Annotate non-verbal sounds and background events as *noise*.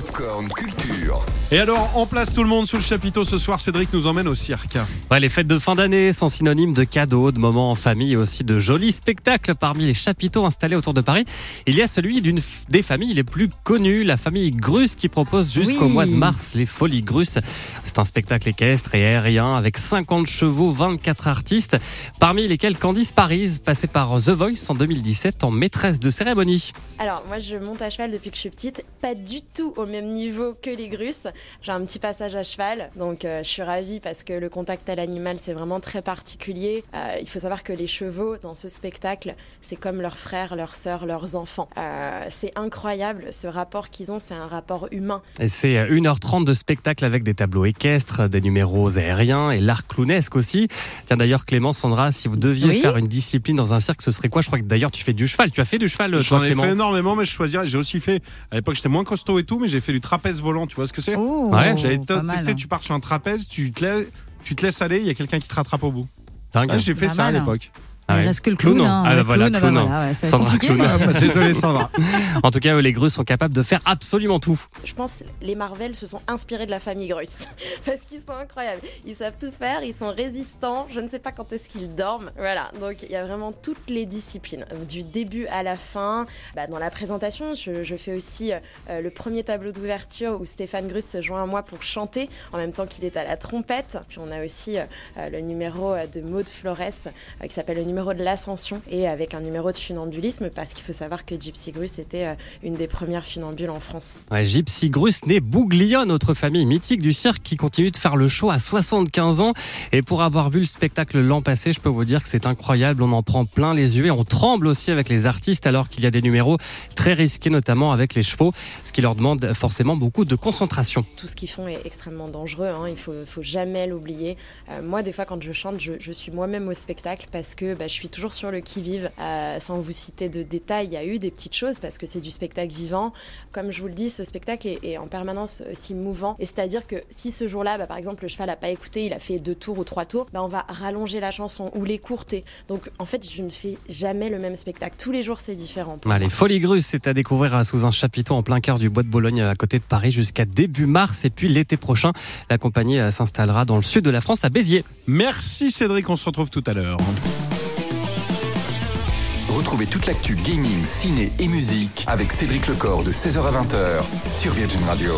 Popcorn Culture. Et alors, en place tout le monde sous le chapiteau ce soir, Cédric nous emmène au cirque. Ouais, les fêtes de fin d'année sont synonymes de cadeaux, de moments en famille et aussi de jolis spectacles. Parmi les chapiteaux installés autour de Paris, il y a celui d'une f- des familles les plus connues, la famille Grus, qui propose jusqu'au Oui. mois de mars les Folies Grus. C'est un spectacle équestre et aérien avec 50 chevaux, 24 artistes, parmi lesquels Candice Paris, passée par The Voice en 2017 en maîtresse de cérémonie. Alors, moi, je monte à cheval depuis que je suis petite, pas du tout au même niveau que les grusses. J'ai un petit passage à cheval, donc euh, je suis ravie parce que le contact à l'animal, c'est vraiment très particulier. Euh, il faut savoir que les chevaux, dans ce spectacle, c'est comme leurs frères, leurs sœurs, leurs enfants. Euh, c'est incroyable, ce rapport qu'ils ont, c'est un rapport humain. Et c'est 1h30 de spectacle avec des tableaux équestres, des numéros aériens et l'art clownesque aussi. Tiens d'ailleurs Clément, Sandra, si vous deviez Oui. faire une discipline dans un cirque, ce serait quoi? Je crois que d'ailleurs tu fais du cheval. Tu as fait du cheval, toi J'en ai Clément fait énormément, mais je choisirais. J'ai aussi fait. À l'époque, j'étais moins costaud et tout, mais j'ai fait du trapèze volant. Tu vois ce que c'est Oh, Ouais, J'avais mal. testé. Tu pars sur un trapèze, tu te laisses, tu te laisses aller, il y a quelqu'un qui te rattrape au bout. Ah, j'ai fait Pas ça à mal. l'époque. Ah Il reste que le Clown, clown. hein. hein. Ah, voilà, clown, clown. bah voilà, ouais, Sandra. Clown. Ah, bah, désolé, *laughs* Sandra. En tout cas, les Grusses sont capables de faire absolument tout. Je pense les Marvel se sont inspirés de la famille Gruss *laughs* parce qu'ils sont incroyables. Ils savent tout faire, ils sont résistants. Je ne sais pas quand est-ce qu'ils dorment. Voilà, donc il y a vraiment toutes les disciplines, du début à la fin. Bah, dans la présentation, je, je fais aussi euh, le premier tableau d'ouverture où Stéphane Gruss se joint à moi pour chanter en même temps qu'il est à la trompette. Puis on a aussi euh, le numéro euh, de Maud Flores euh, qui s'appelle le numéro de l'ascension et avec un numéro de funambulisme parce qu'il faut savoir que Gypsy Gruss était euh, une des premières funambules en France. Ouais, Gypsy Grus né Bouglione, autre famille mythique du cirque qui continue de faire le show à 75 ans. Et pour avoir vu le spectacle l'an passé, je peux vous dire que c'est incroyable. On en prend plein les yeux et on tremble aussi avec les artistes alors qu'il y a des numéros très risqués, notamment avec les chevaux, ce qui leur demande forcément beaucoup de concentration. tout ce qu'ils font est extrêmement dangereux. hein. Il faut, faut jamais l'oublier. Euh, moi, des fois, quand je chante, je, je suis moi-même au spectacle parce que bah, je suis toujours sur le qui-vive. Euh, sans vous citer de détails, il y a eu des petites choses parce que c'est du spectacle vivant. Comme je vous le dis, ce spectacle est, est en permanence aussi mouvant. Et c'est-à-dire que si ce jour-là, bah, par exemple, le cheval n'a pas écouté, il a fait deux tours ou trois tours, bah, on va rallonger la chanson ou l'écourter. Donc, en fait, je ne fais jamais le même spectacle. Tous les jours, c'est différent. Ah, moi. les Folies Grusses, c'est à découvrir euh, sous un chapiteau en plein cœur du bois de Bologne à côté de Paris jusqu'à début mars. Et puis l'été prochain, la compagnie euh, s'installera dans le sud de la France à Béziers. Merci Cédric, on se retrouve tout à l'heure. Retrouvez toute l'actu gaming, ciné et musique avec Cédric Lecor de 16h à 20h sur Virgin Radio.